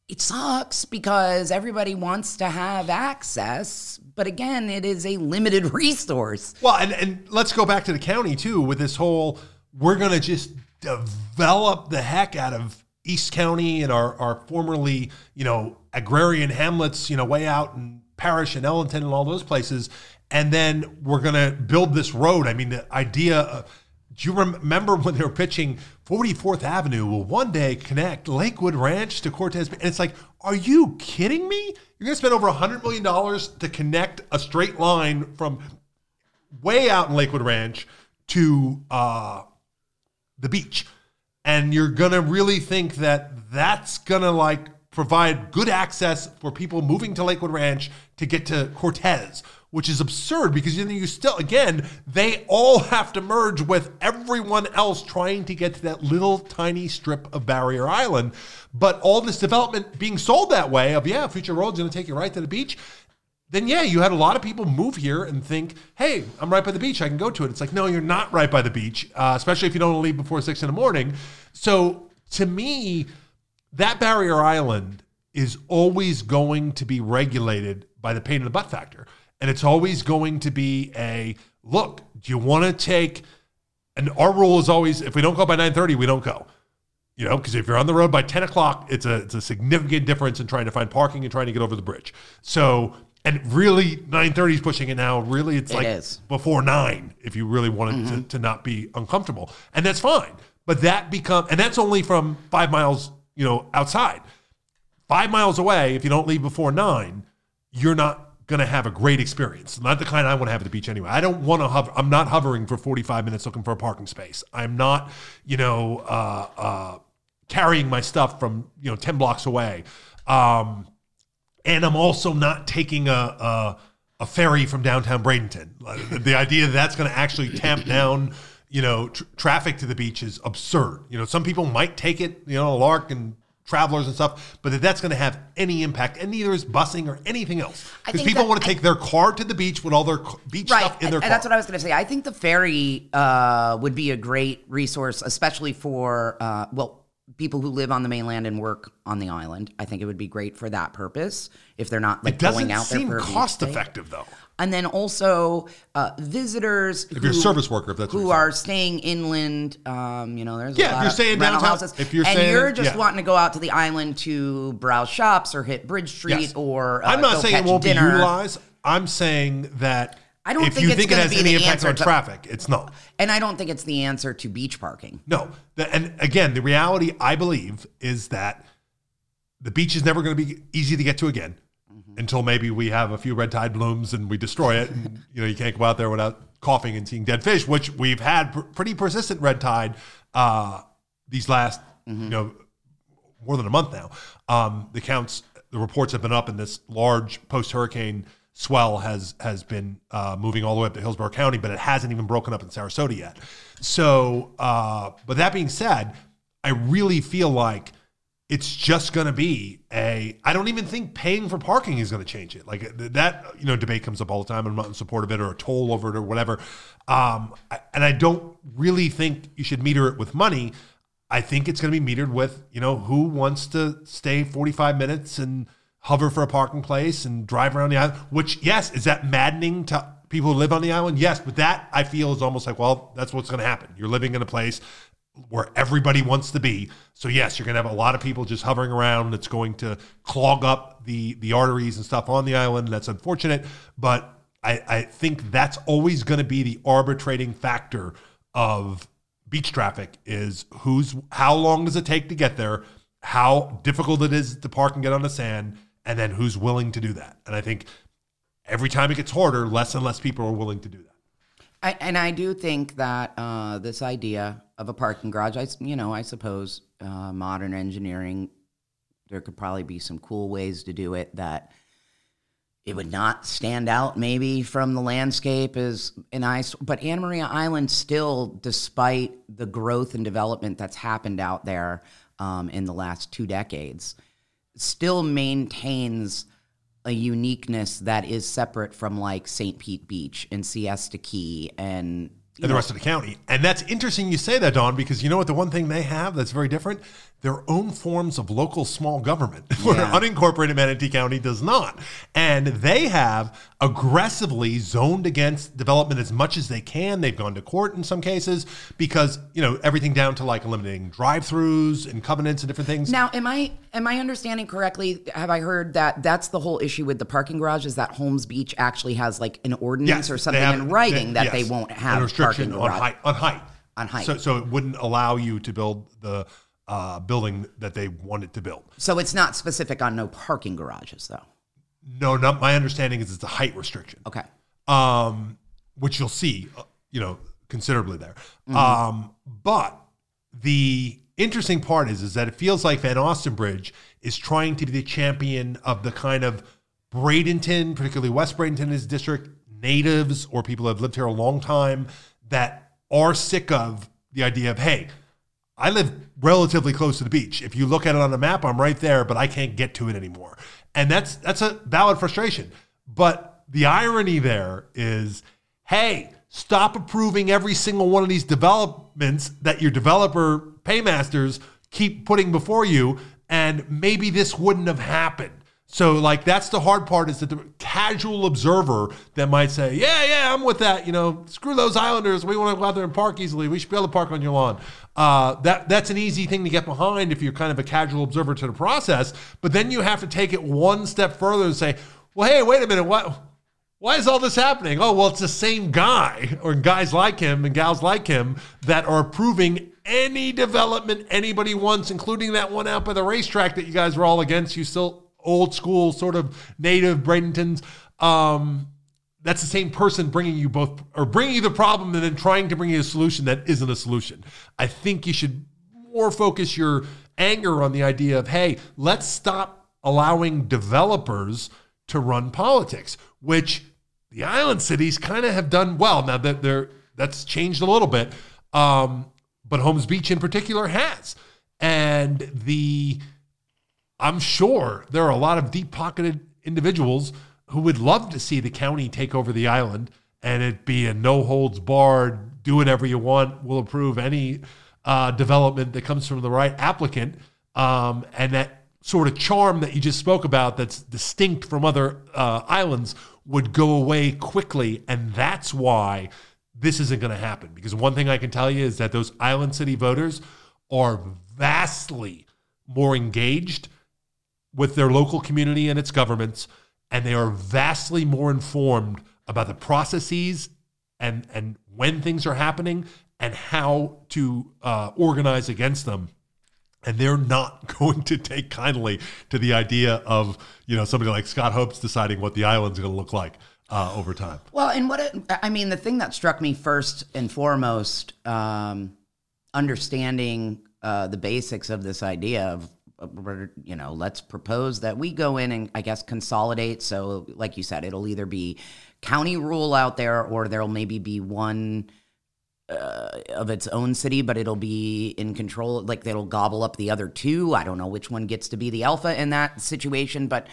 S2: it sucks because everybody wants to have access, but again, it is a limited <laughs> resource.
S1: Well, and, and let's go back to the county too with this whole we're going to just develop the heck out of East County and our, our formerly, you know, agrarian hamlets, you know, way out in Parrish and Ellenton and all those places. And then we're going to build this road. I mean, the idea of, do you remember when they were pitching 44th Avenue will one day connect Lakewood Ranch to Cortez? And it's like, are you kidding me? You're going to spend over $100 million to connect a straight line from way out in Lakewood Ranch to uh, the beach. And you're going to really think that that's going to like provide good access for people moving to Lakewood Ranch to get to Cortez, which is absurd because then you still, again, they all have to merge with everyone else trying to get to that little tiny strip of Barrier Island. But all this development being sold that way of, yeah, Future Road's to take you right to the beach then yeah, you had a lot of people move here and think, hey, I'm right by the beach. I can go to it. It's like, no, you're not right by the beach, uh, especially if you don't leave before six in the morning. So to me, that barrier island is always going to be regulated by the pain in the butt factor. And it's always going to be a look, do you want to take, and our rule is always if we don't go by 930, we don't go. You know, because if you're on the road by 10 o'clock, it's a it's a significant difference in trying to find parking and trying to get over the bridge. So and really 930 is pushing it now. Really it's
S2: It
S1: like
S2: is.
S1: before nine if you really wanted to, mm-hmm. to not be uncomfortable. And that's fine. But that become and that's only from five miles, you know, outside. Five miles away, if you don't leave before nine, you're not gonna have a great experience. Not the kind I want to have at the beach anyway. I don't want to hover. I'm not hovering for 45 minutes looking for a parking space. I'm not, you know, uh, uh, carrying my stuff from you know 10 blocks away. Um, and I'm also not taking a a, a ferry from downtown Bradenton. The idea that that's going to actually tamp down, you know, tr- traffic to the beach is absurd. You know, some people might take it, you know, a Lark and travelers and stuff, but that that's going to have any impact, and neither is busing or anything else. Because people want to take their car to the beach with all their beach
S2: Right,
S1: stuff in their
S2: and
S1: car.
S2: that's what I was going to say. I think the ferry uh, would be a great resource, especially for uh, well people who live on the mainland and work on the island. I think it would be great for that purpose if they're not like
S1: it doesn't
S2: going out there
S1: seem
S2: for a beach
S1: cost effective though.
S2: And then also uh, visitors
S1: you're a service worker, if that's
S2: who
S1: you're
S2: staying inland. Um, you know, there's
S1: Yeah,
S2: a
S1: if
S2: lot
S1: you're
S2: of
S1: staying
S2: rental
S1: downtown-
S2: houses,
S1: if you're
S2: and
S1: staying-
S2: you're just
S1: yeah.
S2: wanting to go out to the island to browse shops or hit Bridge Street
S1: Yes.
S2: or uh,
S1: I'm not saying it won't
S2: dinner.
S1: be utilized. I'm saying that
S2: I don't
S1: if
S2: think
S1: you
S2: it's
S1: think it has
S2: be
S1: any
S2: the
S1: impact
S2: answer
S1: on
S2: to-
S1: traffic, it's not.
S2: And I don't think it's the answer to beach parking.
S1: No. And again, the reality I believe is that the beach is never going to be easy to get to again until maybe we have a few red tide blooms and we destroy it. And, you know, you can't go out there without coughing and seeing dead fish, which we've had pr- pretty persistent red tide uh, these last, you know, more than a month now. Um, the counts, the reports have been up, and this large post hurricane swell has has been uh, moving all the way up to Hillsborough County, but it hasn't even broken up in Sarasota yet. So, uh, but that being said, I really feel like it's just going to be a i don't even think paying for parking is going to change it. Like that you know debate comes up all the time. I'm not in support of it or a toll over it or whatever. Um, and i don't really think you should meter it with money. I think it's going to be metered with you know who wants to stay 45 minutes and hover for a parking place and drive around the island which yes is that maddening to people who live on the island? Yes but that i feel is almost like well that's what's going to happen. You're living in a place where everybody wants to be. So yes, you're going to have a lot of people just hovering around. That's going to clog up the the arteries and stuff on the island. That's unfortunate, but I, I think that's always going to be the arbitrating factor of beach traffic is who's how long does it take to get there, how difficult it is to park and get on the sand, and then who's willing to do that. And I think every time it gets harder, less and less people are willing to do that.
S2: I, and I do think that uh, this idea of a parking garage, I, you know, I suppose uh, modern engineering, there could probably be some cool ways to do it that it would not stand out maybe from the landscape as an ice. But Anna Maria Island still, despite the growth and development that's happened out there um, in the last two decades, still maintains a uniqueness that is separate from like St. Pete Beach and Siesta Key and
S1: and the rest of the county. And that's interesting you say that, Dawn, because you know what? The one thing they have that's very different their own forms of local small government, <laughs> yeah. where unincorporated Manatee County does not. And they have aggressively zoned against development as much as they can. They've gone to court in some cases because, you know, everything down to like eliminating drive-throughs and covenants and different things.
S2: Now, am I am I understanding correctly? Have I heard that that's the whole issue with the parking garage is that Holmes Beach actually has like an ordinance yes, or something have, in writing they, that yes, they won't have
S1: a restriction on height on height.
S2: On height.
S1: So, so it wouldn't allow you to build the uh, building that they wanted to build.
S2: So it's not specific on no parking garages, though.
S1: No, not my understanding is it's a height restriction.
S2: Okay.
S1: Um, which you'll see, uh, you know, considerably there. Mm-hmm. Um, but the interesting part is, is that it feels like Van Ostenbridge is trying to be the champion of the kind of Bradenton, particularly West Bradenton, his district natives or people who have lived here a long time that are sick of the idea of, hey, I live relatively close to the beach. If you look at it on the map, I'm right there, but I can't get to it anymore. And that's that's a valid frustration. But the irony there is, hey, stop approving every single one of these developments that your developer paymasters keep putting before you, and maybe this wouldn't have happened. So, like, that's the hard part is that the casual observer that might say, Yeah, yeah, I'm with that. You know, screw those Islanders. We want to go out there and park easily. We should be able to park on your lawn. Uh, that That's an easy thing to get behind if you're kind of a casual observer to the process. But then you have to take it one step further and say, Well, hey, wait a minute. What? Why is all this happening? Oh, well, it's the same guy or guys like him and gals like him that are approving any development anybody wants, including that one out by the racetrack that you guys were all against. You still old school sort of native Bradentons. Um, that's the same person bringing you both or bringing you the problem and then trying to bring you a solution that isn't a solution. I think you should more focus your anger on the idea of, hey, let's stop allowing developers to run politics, which the island cities kind of have done well. Now that they're that's changed a little bit, um, but Holmes Beach in particular has, and the I'm sure there are a lot of deep pocketed individuals who would love to see the county take over the island and it be a no holds barred, do whatever you want, we'll approve any uh, development that comes from the right applicant. Um, and that sort of charm that you just spoke about that's distinct from other uh, islands would go away quickly. And that's why this isn't going to happen. Because one thing I can tell you is that those island city voters are vastly more engaged with their local community and its governments, and they are vastly more informed about the processes and and when things are happening and how to uh, organize against them. And they're not <laughs> going to take kindly to the idea of you know somebody like Scott Hopes deciding what the island's going to look like uh, over time.
S2: Well, and what it, I mean, the thing that struck me first and foremost, um, understanding uh, the basics of this idea of you know, let's propose that we go in and I guess consolidate. So, like you said, it'll either be county rule out there or there'll maybe be one uh, of its own city, but it'll be in control. Like it'll gobble up the other two. I don't know which one gets to be the alpha in that situation, but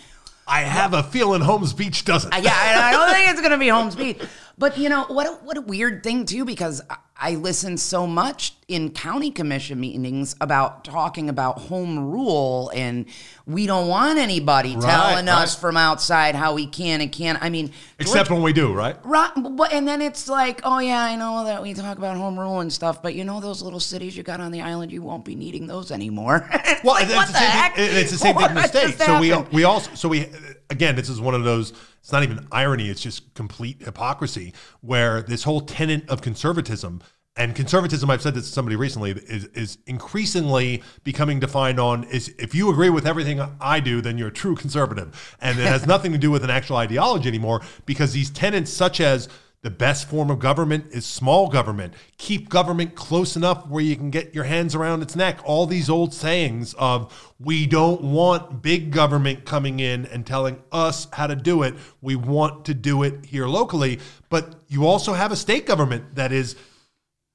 S1: I have a feeling Holmes Beach doesn't.
S2: yeah, I, I don't think it's going to be Holmes Beach. But you know what? A, what a weird thing too, because I, I listen so much in county commission meetings about talking about home rule, and we don't want anybody
S1: Right,
S2: telling us from outside how we can and can't. I mean,
S1: Except when we do, right?
S2: Right, but and then it's like, oh yeah, I know that we talk about home rule and stuff, but you know those little cities you got on the island, you won't be needing those anymore. <laughs>
S1: Well,
S2: Like,
S1: it's,
S2: what
S1: the
S2: the
S1: same
S2: heck?
S1: thing, it's the same thing in the
S2: What
S1: state. So we we also so we again this is one of those. It's not even irony. It's just complete hypocrisy. Where this whole tenet of conservatism and conservatism, I've said this to somebody recently, is is increasingly becoming defined on is if you agree with everything I do, then you're a true conservative, and it has <laughs> nothing to do with an actual ideology anymore. Because these tenets, such as the best form of government is small government. Keep government close enough where you can get your hands around its neck. All these old sayings of we don't want big government coming in and telling us how to do it. We want to do it here locally. But you also have a state government that is,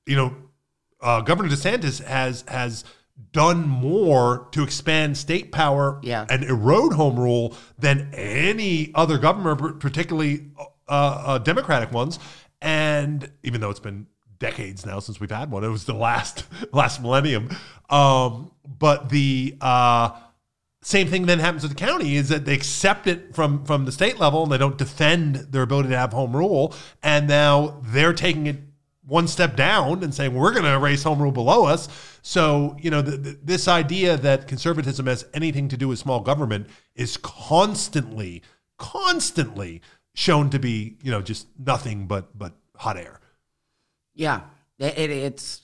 S1: you know, uh, Governor DeSantis has has done more to expand state power
S2: Yeah.
S1: and erode home rule than any other government, particularly uh, uh, Democratic ones. And even though it's been decades now since we've had one, it was the last <laughs> last millennium. Um, but the uh, same thing then happens with the county is that they accept it from from the state level and they don't defend their ability to have home rule, and now they're taking it one step down and saying we're going to erase home rule below us. So you know this idea that conservatism has anything to do with small government is constantly, constantly shown to be you know just nothing but but hot air.
S2: Yeah, it, it, it's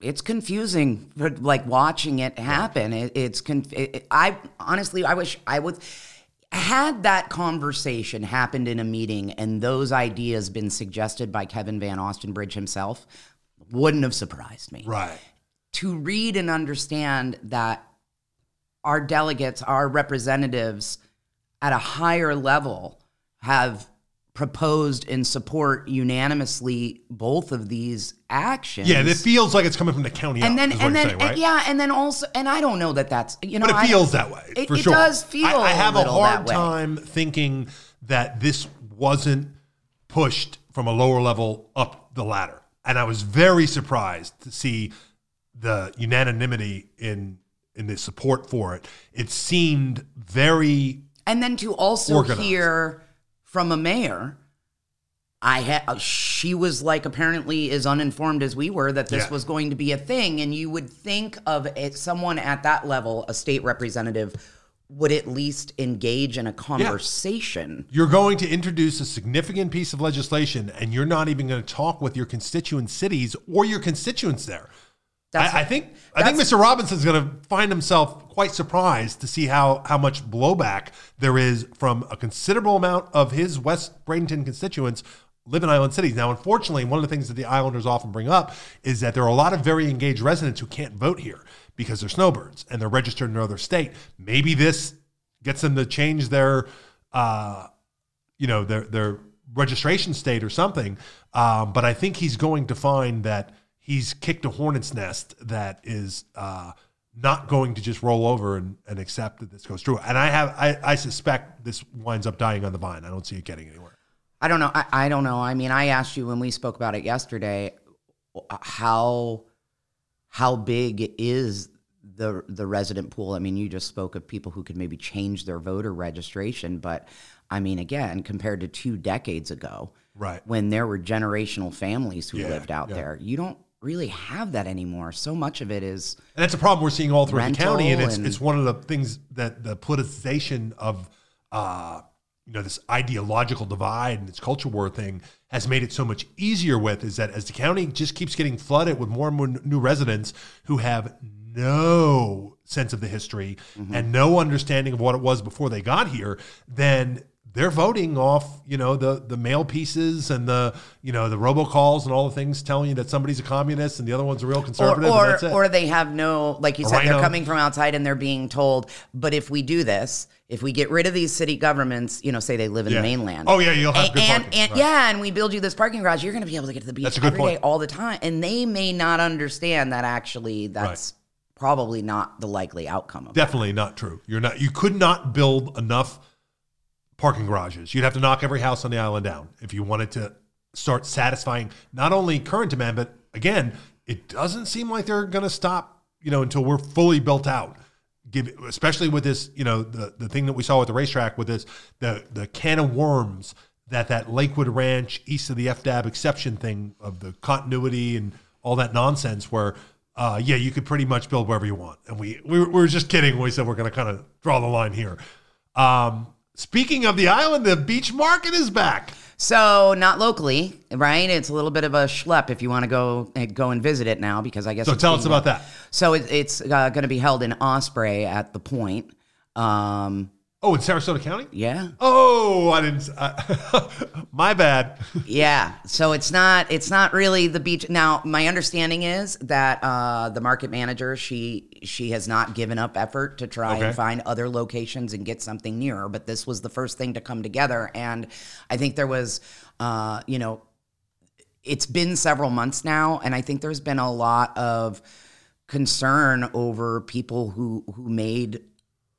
S2: it's confusing, for, like watching it happen. It, it's conf- it- I honestly, I wish I would had that conversation happened in a meeting and those ideas been suggested by Kevin Van Ostenbridge himself. Wouldn't have surprised me.
S1: Right.
S2: to read and understand that our delegates, our representatives at a higher level have proposed and support unanimously both of these actions.
S1: Yeah, and it feels like it's coming from the county.
S2: and then
S1: what
S2: and then
S1: saying, right?
S2: and yeah, and then also and I don't know that that's you know
S1: but it
S2: I-
S1: feels that way
S2: it-
S1: for
S2: it
S1: sure.
S2: does feel
S1: I, I have
S2: a
S1: a, hard time thinking that this wasn't pushed from a lower level up the ladder, and I was very surprised to see the unanimity in in the support for it. It seemed very
S2: And then to also
S1: Organized.
S2: hear from a mayor, I had uh, she was like apparently as uninformed as we were that this
S1: Yeah.
S2: was going to be a thing, and you would think of it, someone at that level, a state representative, would at least engage in a conversation.
S1: you're going to introduce a significant piece of legislation, and you're not even going to talk with your constituent cities or your constituents there.
S2: That's-
S1: I, I think I think Mr. Robinson's going to find himself quite surprised to see how how much blowback there is from a considerable amount of his West Bradenton constituents live in island cities. Now, unfortunately, one of the things that the islanders often bring up is that there are a lot of very engaged residents who can't vote here because they're snowbirds and they're registered in another state. Maybe this gets them to change their uh, you know their their registration state or something. Um, but I think he's going to find that he's kicked a hornet's nest that is uh, not going to just roll over and, and accept that this goes through. And I have I, I suspect this winds up dying on the vine. I don't see it getting anywhere.
S2: I don't know. I, I don't know. I mean, I asked you when we spoke about it yesterday, how how big is the the resident pool? I mean, you just spoke of people who could maybe change their voter registration, but I mean, again, compared to two decades ago,
S1: Right.
S2: when there were generational families who
S1: Yeah,
S2: lived out
S1: yeah.
S2: there, you don't really have that anymore. So much of it is
S1: And that's a problem we're seeing all throughout the county, and it's
S2: and-
S1: it's one of the things that the politicization of uh, you know this ideological divide and this culture war thing has made it so much easier with is that as the county just keeps getting flooded with more and more new residents who have no sense of the history
S2: Mm-hmm.
S1: and no understanding of what it was before they got here, then they're voting off, you know, the the mail pieces and the you know the robocalls and all the things telling you that somebody's a communist and the other one's a real
S2: or
S1: conservative.
S2: or,
S1: that's it.
S2: or they have no like you said they're coming from outside and they're being told but if we do this if we get rid of these city governments you know say they live in
S1: Yeah.
S2: the mainland
S1: Oh, yeah, you'll have
S2: and,
S1: good
S2: and,
S1: parking.
S2: and
S1: Right.
S2: yeah and we build you this parking garage you're going to be able to get to the beach
S1: That's a good
S2: every day all the time and they may not understand that actually that's probably not the likely outcome of it.
S1: Definitely not true. You're not. You could not build enough parking garages. You'd have to knock every house on the island down if you wanted to start satisfying not only current demand, but again, it doesn't seem like they're going to stop. You know, until we're fully built out. Give, especially with this, you know, the the thing that we saw with the racetrack with this, the the can of worms that that Lakewood Ranch east of the FDAB exception thing of the continuity and all that nonsense where uh, yeah, you could pretty much build wherever you want. And we we were, we were just kidding when we said we're going to kind of draw the line here. Um, speaking of the island, the beach market is back.
S2: so not locally right it's a little bit of a schlep if you want to go eh, go and visit it now because i guess
S1: So tell us about that.
S2: So it, it's uh, going to be held in Osprey at the Point. Um,
S1: Oh, in Sarasota County.
S2: yeah,
S1: Oh, I didn't. Uh, <laughs> my bad. <laughs>
S2: yeah. So it's not it's not really the beach. Now, my understanding is that uh, the market manager she she has not given up effort to try
S1: Okay.
S2: and find other locations and get something nearer. But this was the first thing to come together, and I think there was, uh, you know, it's been several months now, and I think there's been a lot of concern over people who who made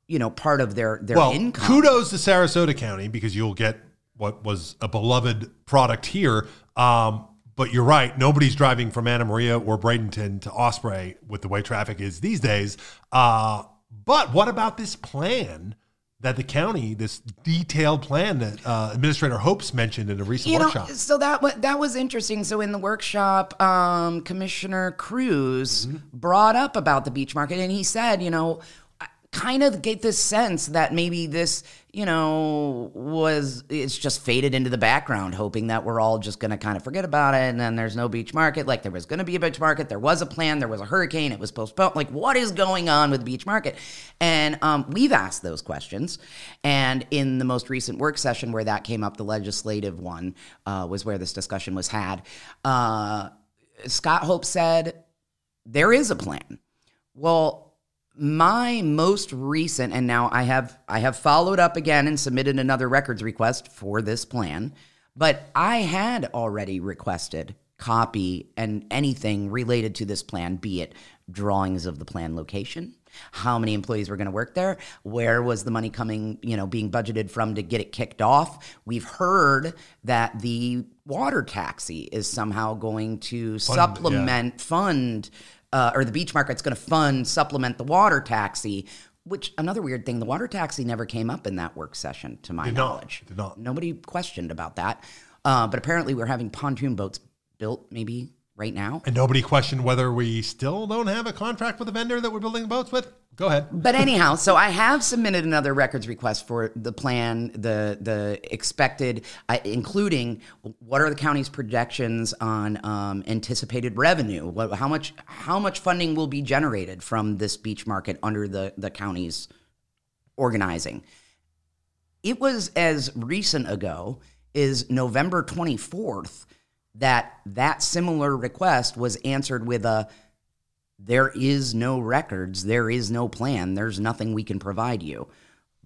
S2: you know part of their their
S1: well,
S2: income.
S1: kudos to Sarasota County because you'll get what was a beloved product here. Um, but you're right. Nobody's driving from Anna Maria or Bradenton to Osprey with the way traffic is these days. Uh, but what about this plan that the county, this detailed plan that uh, Administrator Hopes mentioned in a recent
S2: you know,
S1: workshop?
S2: so that that was interesting. So in the workshop, um, Commissioner Kruse
S1: Mm-hmm.
S2: brought up about the beach market, and he said, you know, kind of get this sense that maybe this, you know, was it's just faded into the background, hoping that we're all just going to kind of forget about it, and then there's no beach market. Like there was going to be a beach market, there was a plan, there was a hurricane, it was postponed. Like what is going on with the beach market? And um, we've asked those questions, and in the most recent work session where that came up, the legislative one uh, was where this discussion was had. Uh, Scott Hopes said there is a plan. Well, my most recent and now I have I have followed up again and submitted another records request for this plan, but I had already requested copy and anything related to this plan, be it drawings of the plan location, how many employees were going to work there, where was the money coming, you know, being budgeted from to get it kicked off. We've heard that the water taxi is somehow going to supplement fund uh, or the beach market's going to fund supplement the water taxi which another weird thing the water taxi never came up in that work session to my
S1: Did not.
S2: knowledge
S1: Did not.
S2: nobody questioned about that uh, but apparently we're having pontoon boats built maybe right now
S1: and nobody questioned whether we still don't have a contract with the vendor that we're building the boats with. Go ahead.
S2: but anyhow, so I have submitted another records request for the plan, the the expected, uh, including what are the county's projections on um, anticipated revenue? What, how much how much funding will be generated from this beach market under the the county's organizing? It was as recent ago as November twenty fourth that that similar request was answered with a there is no records, there is no plan, there's nothing we can provide you.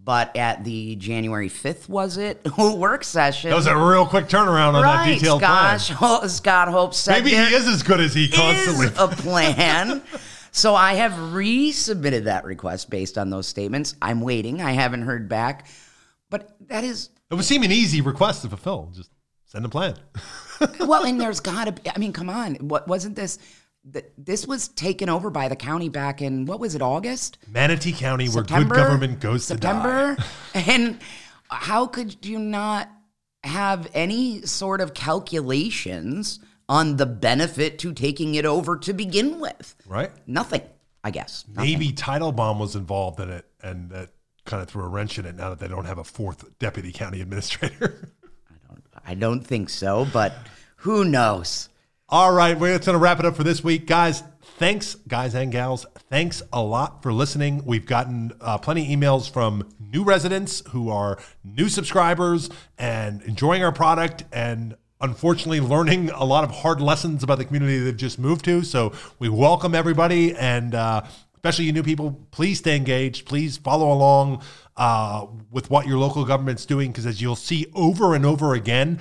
S2: But at the January 5th, was it? <laughs> work session.
S1: That was a real quick turnaround on that
S2: right,
S1: detailed
S2: Scott,
S1: plan. <laughs>
S2: Scott Hopes said
S1: Maybe he is as good as he constantly.
S2: is a <laughs> plan. so I have resubmitted that request based on those statements. I'm waiting. I haven't heard back. But that is
S1: It would seem an easy request to fulfill. Just send a plan. <laughs>
S2: well, and there's got to be. I mean, come on. What wasn't this? th- This was taken over by the county back in what was it, August?
S1: Manatee County, where good government goes to die.
S2: September. <laughs> and how could you not have any sort of calculations on the benefit to taking it over to begin with?
S1: Right?
S2: Nothing, I guess. Nothing.
S1: Maybe Teitelbaum was involved in it, and that kind of threw a wrench in it. Now that they don't have a fourth deputy county administrator. <laughs>
S2: I don't think so, but who knows?
S1: All right, we're going to wrap it up for this week, guys. thanks, guys and gals. Thanks a lot for listening. We've gotten uh, plenty emails from new residents who are new subscribers and enjoying our product and unfortunately learning a lot of hard lessons about the community they've just moved to. So we welcome everybody and uh, especially you new people, please stay engaged. Please follow along uh, with what your local government's doing because as you'll see over and over again,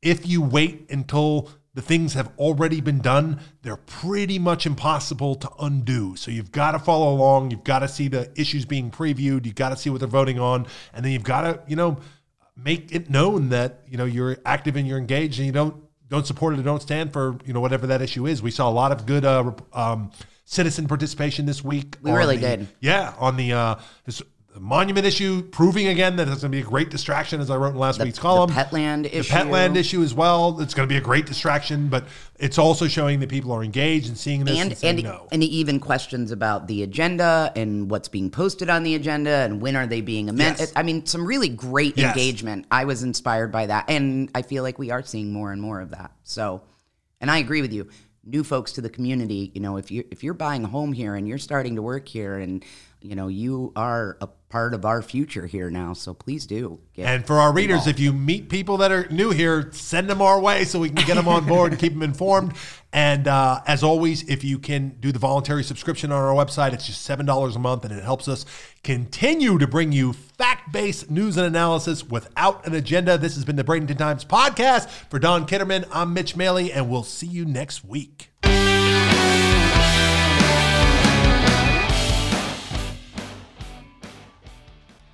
S1: if you wait until the things have already been done, they're pretty much impossible to undo. So you've got to follow along. You've got to see the issues being previewed. You've got to see what they're voting on. And then you've got to, you know, make it known that, you know, you're active and you're engaged and you don't don't support it or don't stand for, you know, whatever that issue is. We saw a lot of good uh, um, citizen participation this week.
S2: We really
S1: the,
S2: did.
S1: Yeah, on the uh, this monument issue, proving again that it's going to be a great distraction, as I wrote in last
S2: The-
S1: week's column.
S2: the Petland
S1: the
S2: issue.
S1: Petland issue as well. It's going to be a great distraction, but it's also showing that people are engaged and seeing this and,
S2: and and,
S1: no.
S2: and even questions about the agenda and what's being posted on the agenda and when are they being amended.
S1: Yes.
S2: I mean, some really great
S1: Yes.
S2: engagement. I was inspired by that, and I feel like we are seeing more and more of that. So, and I agree with you. New folks to the community, you know, if you if you're buying a home here and you're starting to work here, and you know you are a part of our future here now, so please do. Get
S1: And for our readers,
S2: involved.
S1: if you meet people that are new here, send them our way so we can get them on board and keep them informed. And uh, as always, if you can do the voluntary subscription on our website, it's just $7 a month and it helps us continue to bring you fact based news and analysis without an agenda. This has been the Bradenton Times podcast. For Dawn Kitterman, I'm Mitch Maley, and we'll see you next week.